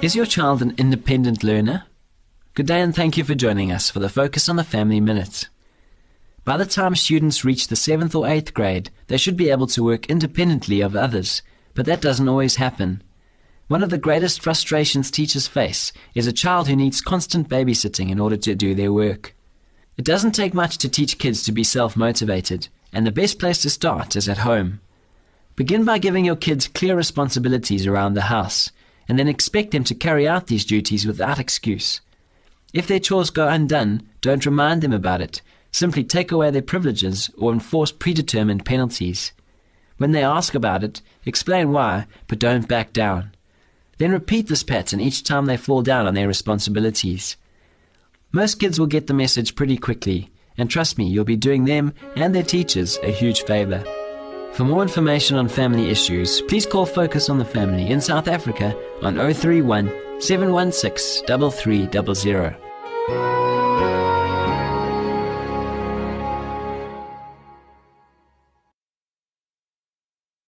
Is your child an independent learner? Good day and thank you for joining us for the Focus on the Family Minute. By the time students reach the 7th or 8th grade, they should be able to work independently of others, but that doesn't always happen. One of the greatest frustrations teachers face is a child who needs constant babysitting in order to do their work. It doesn't take much to teach kids to be self motivated, and the best place to start is at home. Begin by giving your kids clear responsibilities around the house and then expect them to carry out these duties without excuse. If their chores go undone, don't remind them about it. Simply take away their privileges or enforce predetermined penalties. When they ask about it, explain why, but don't back down. Then repeat this pattern each time they fall down on their responsibilities. Most kids will get the message pretty quickly, and trust me, you'll be doing them and their teachers a huge favor. For more information on family issues, please call Focus on the Family in South Africa on 031 716 3300.